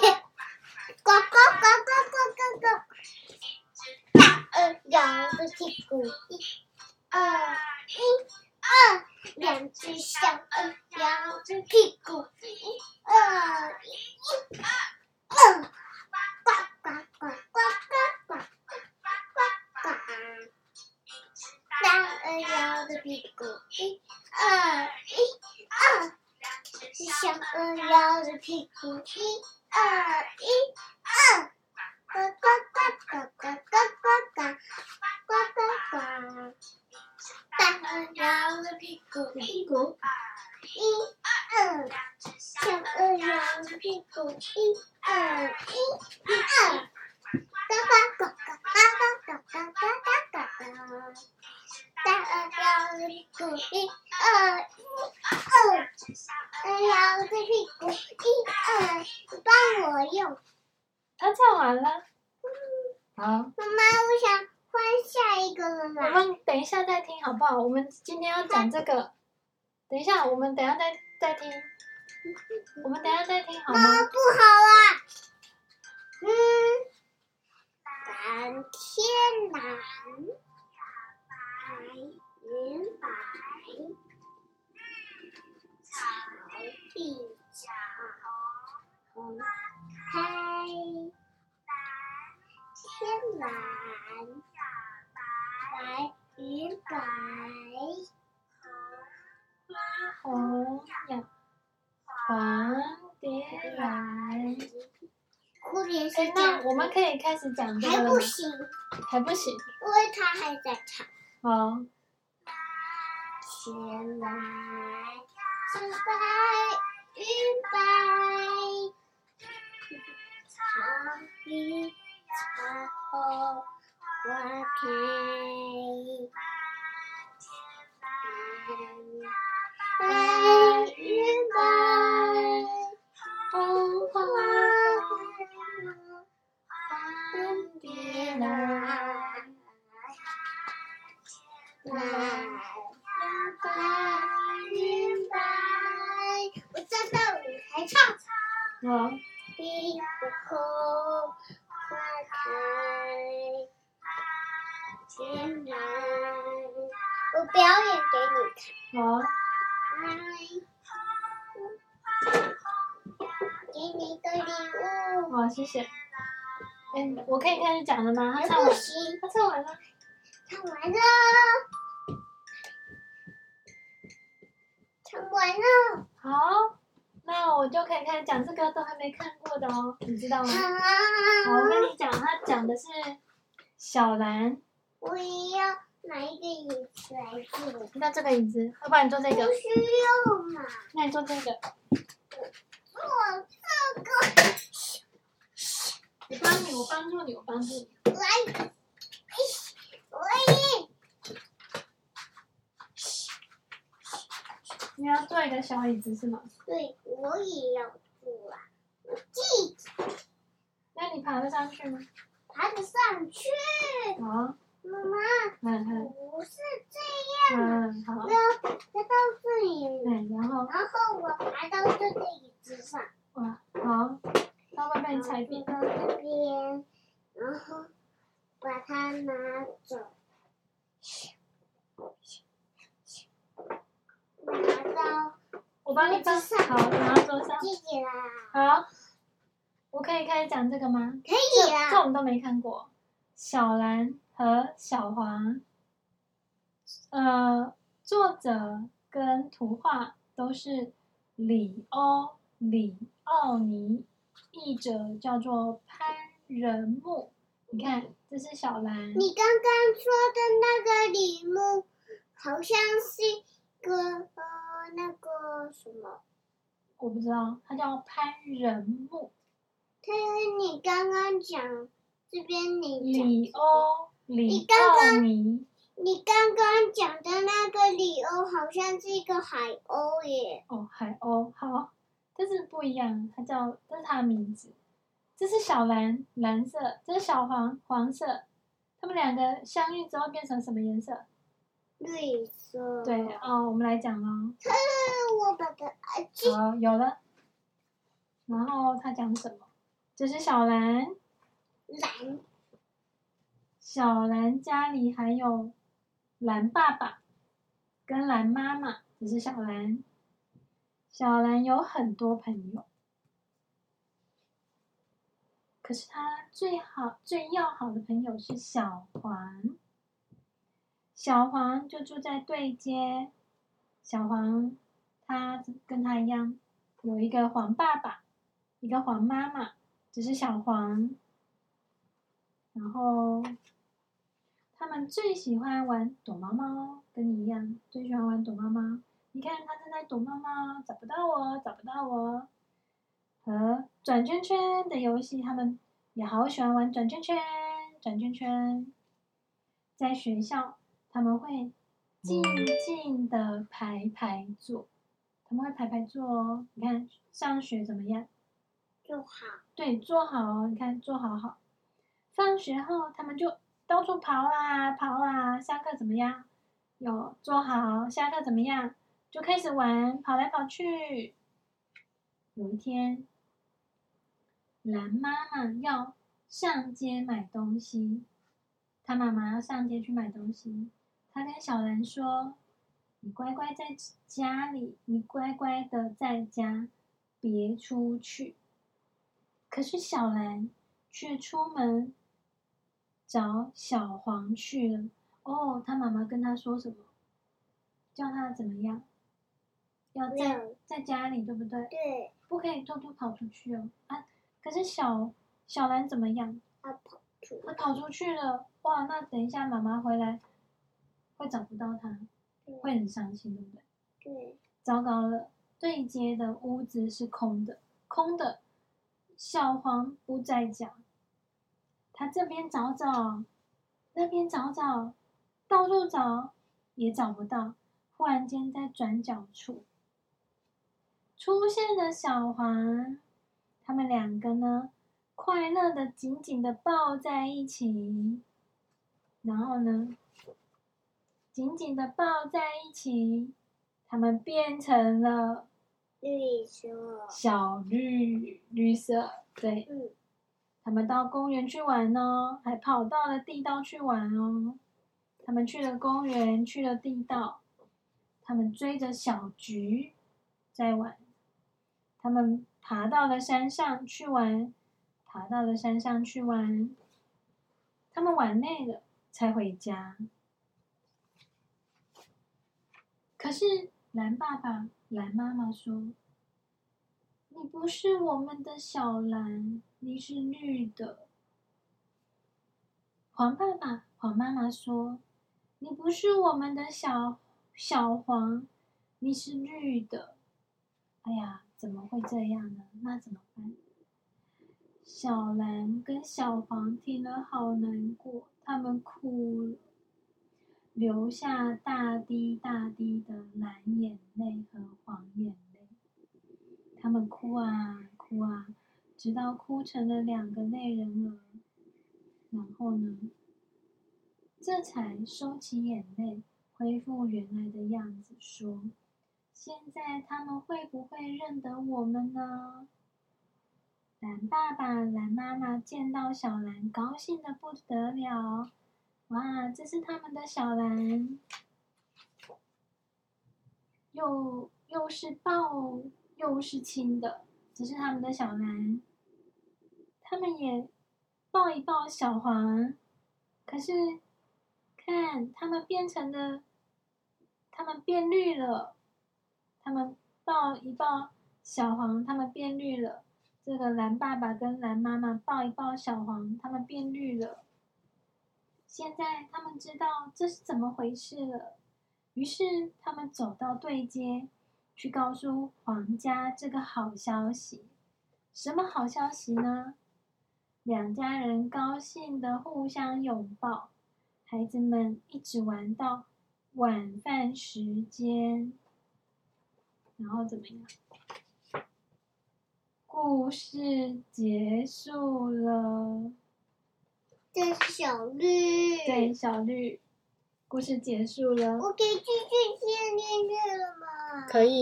呱呱呱呱呱呱呱。大鹅摇着屁股，一、二、一、二，两只小鹅摇着屁股，一、二、一、一、二，呱呱呱呱呱呱呱呱呱。大鹅摇着屁股，一、屁股，一二，小鹅摇着屁股，一二一二，呱呱呱呱呱呱呱呱呱呱！大鹅摇着屁股，一二一二，鹅摇着屁股，一二，帮我用。他唱完了，好。妈妈，我想换下一个了啦。我们等一下再听好不好？我们今天要讲这个，等一下，我们等一下再再听，我们等一下再听好吗？妈，不好啊。嗯，蓝天蓝，白云白，草地上红开。天蓝，白云白，红呀，黄蝶来。蝴蝶是这样。那我们可以开始讲这个还不行，还不行，因为他还在唱。好。天蓝是白云白，草地。茶后花开，唱。好。花开，天蓝，我表演给你看。好。来，给你个礼物。好，谢谢。嗯，我可以开始讲了吗？他唱完。他唱完了。唱完了。唱完了。好。那我就可以开始讲这个都还没看过的哦，你知道吗？好，我跟你讲，他讲的是小兰。我也要买一个椅子来坐。那这个椅子，要不然你坐这个。不需要嘛。那你坐这个。坐这个。我帮你，我帮助你，我帮助你。来，我也。你要坐一个小椅子是吗？对，我也要坐啊！我记住。那你爬得上去吗？爬得上去。好。妈妈。嗯嗯。不是这样。嗯，好。要爬到这里。对，然后。然后我爬到这个椅子上。哇，好。它会被你踩扁。到这边，然后把它。拿到，我帮你放上。好，拿到桌上。谢谢啦。好，我可以开始讲这个吗？可以啦。这我们都没看过。小蓝和小黄，呃，作者跟图画都是里欧里奥尼，译者叫做潘仁木。你看，这是小蓝。你刚刚说的那个李木，好像是。个呃，那个什么，我不知道，他叫潘仁木。他你刚刚讲这边你里欧里你刚刚你你刚刚讲的那个里欧好像是一个海鸥耶。哦，海鸥好，但是不一样，它叫这是它的名字。这是小蓝蓝色，这是小黄黄色，它们两个相遇之后变成什么颜色？绿色。对哦，我们来讲喽。我把它。好，有了。然后他讲什么？这是小蓝。蓝。小兰家里还有蓝爸爸跟蓝妈妈，这是小兰。小兰有很多朋友，可是他最好、最要好的朋友是小黄。小黄就住在对街。小黄他跟他一样，有一个黄爸爸，一个黄妈妈，只是小黄。然后。他们最喜欢玩躲猫猫，跟你一样，最喜欢玩躲猫猫。你看，他正在躲猫猫，找不到我，找不到我。和转圈圈的游戏，他们也好喜欢玩转圈圈，转圈圈。在学校，他们会静静的排排坐，他们会排排坐哦。你看，上学怎么样？坐好。对，坐好哦。你看，坐好好。放学后，他们就。到处跑啊跑啊，下课怎么样？有坐好，下课怎么样？就开始玩，跑来跑去。有一天，蓝妈妈要上街买东西，她妈妈要上街去买东西，她跟小兰说：“你乖乖在家里，你乖乖的在家，别出去。”可是小兰却出门。找小黄去了哦，他妈妈跟他说什么？叫他怎么样？要在在家里，对不对？对。不可以偷偷跑出去哦。啊，可是小小兰怎么样？他跑出，他跑出去了。哇，那等一下妈妈回来会找不到他，会很伤心，对不对？对。糟糕了，对接的屋子是空的，空的。小黄不在家。他这边找找，那边找找，到处找也找不到。忽然间，在转角处出现了小黄，他们两个呢，快乐的紧紧的抱在一起，然后呢，紧紧的抱在一起，他们变成了绿色，小绿绿色，对。嗯他们到公园去玩哦，还跑到了地道去玩哦。他们去了公园，去了地道，他们追着小菊在玩。他们爬到了山上去玩，爬到了山上去玩。他们玩累了才回家。可是蓝爸爸、蓝妈妈说：“你不是我们的小蓝。”你是绿的，黄爸爸、黄妈妈说：“你不是我们的小小黄，你是绿的。”哎呀，怎么会这样呢？那怎么办？小蓝跟小黄听了好难过，他们哭了，流下大滴大滴的蓝眼泪和黄眼泪。他们哭啊哭啊。直到哭成了两个泪人儿，然后呢，这才收起眼泪，恢复原来的样子，说：“现在他们会不会认得我们呢？”蓝爸爸、蓝妈妈见到小蓝，高兴得不得了。哇，这是他们的小蓝，又又是抱又是亲的，这是他们的小蓝。他们也抱一抱小黄，可是看他们变成了，他们变绿了。他们抱一抱小黄，他们变绿了。这个蓝爸爸跟蓝妈妈抱一抱小黄，他们变绿了。现在他们知道这是怎么回事了，于是他们走到对街，去告诉皇家这个好消息。什么好消息呢？两家人高兴的互相拥抱，孩子们一直玩到晚饭时间，然后怎么样？故事结束了。这是小绿。对，小绿。故事结束了。我可以继续念念了吗？可以呀。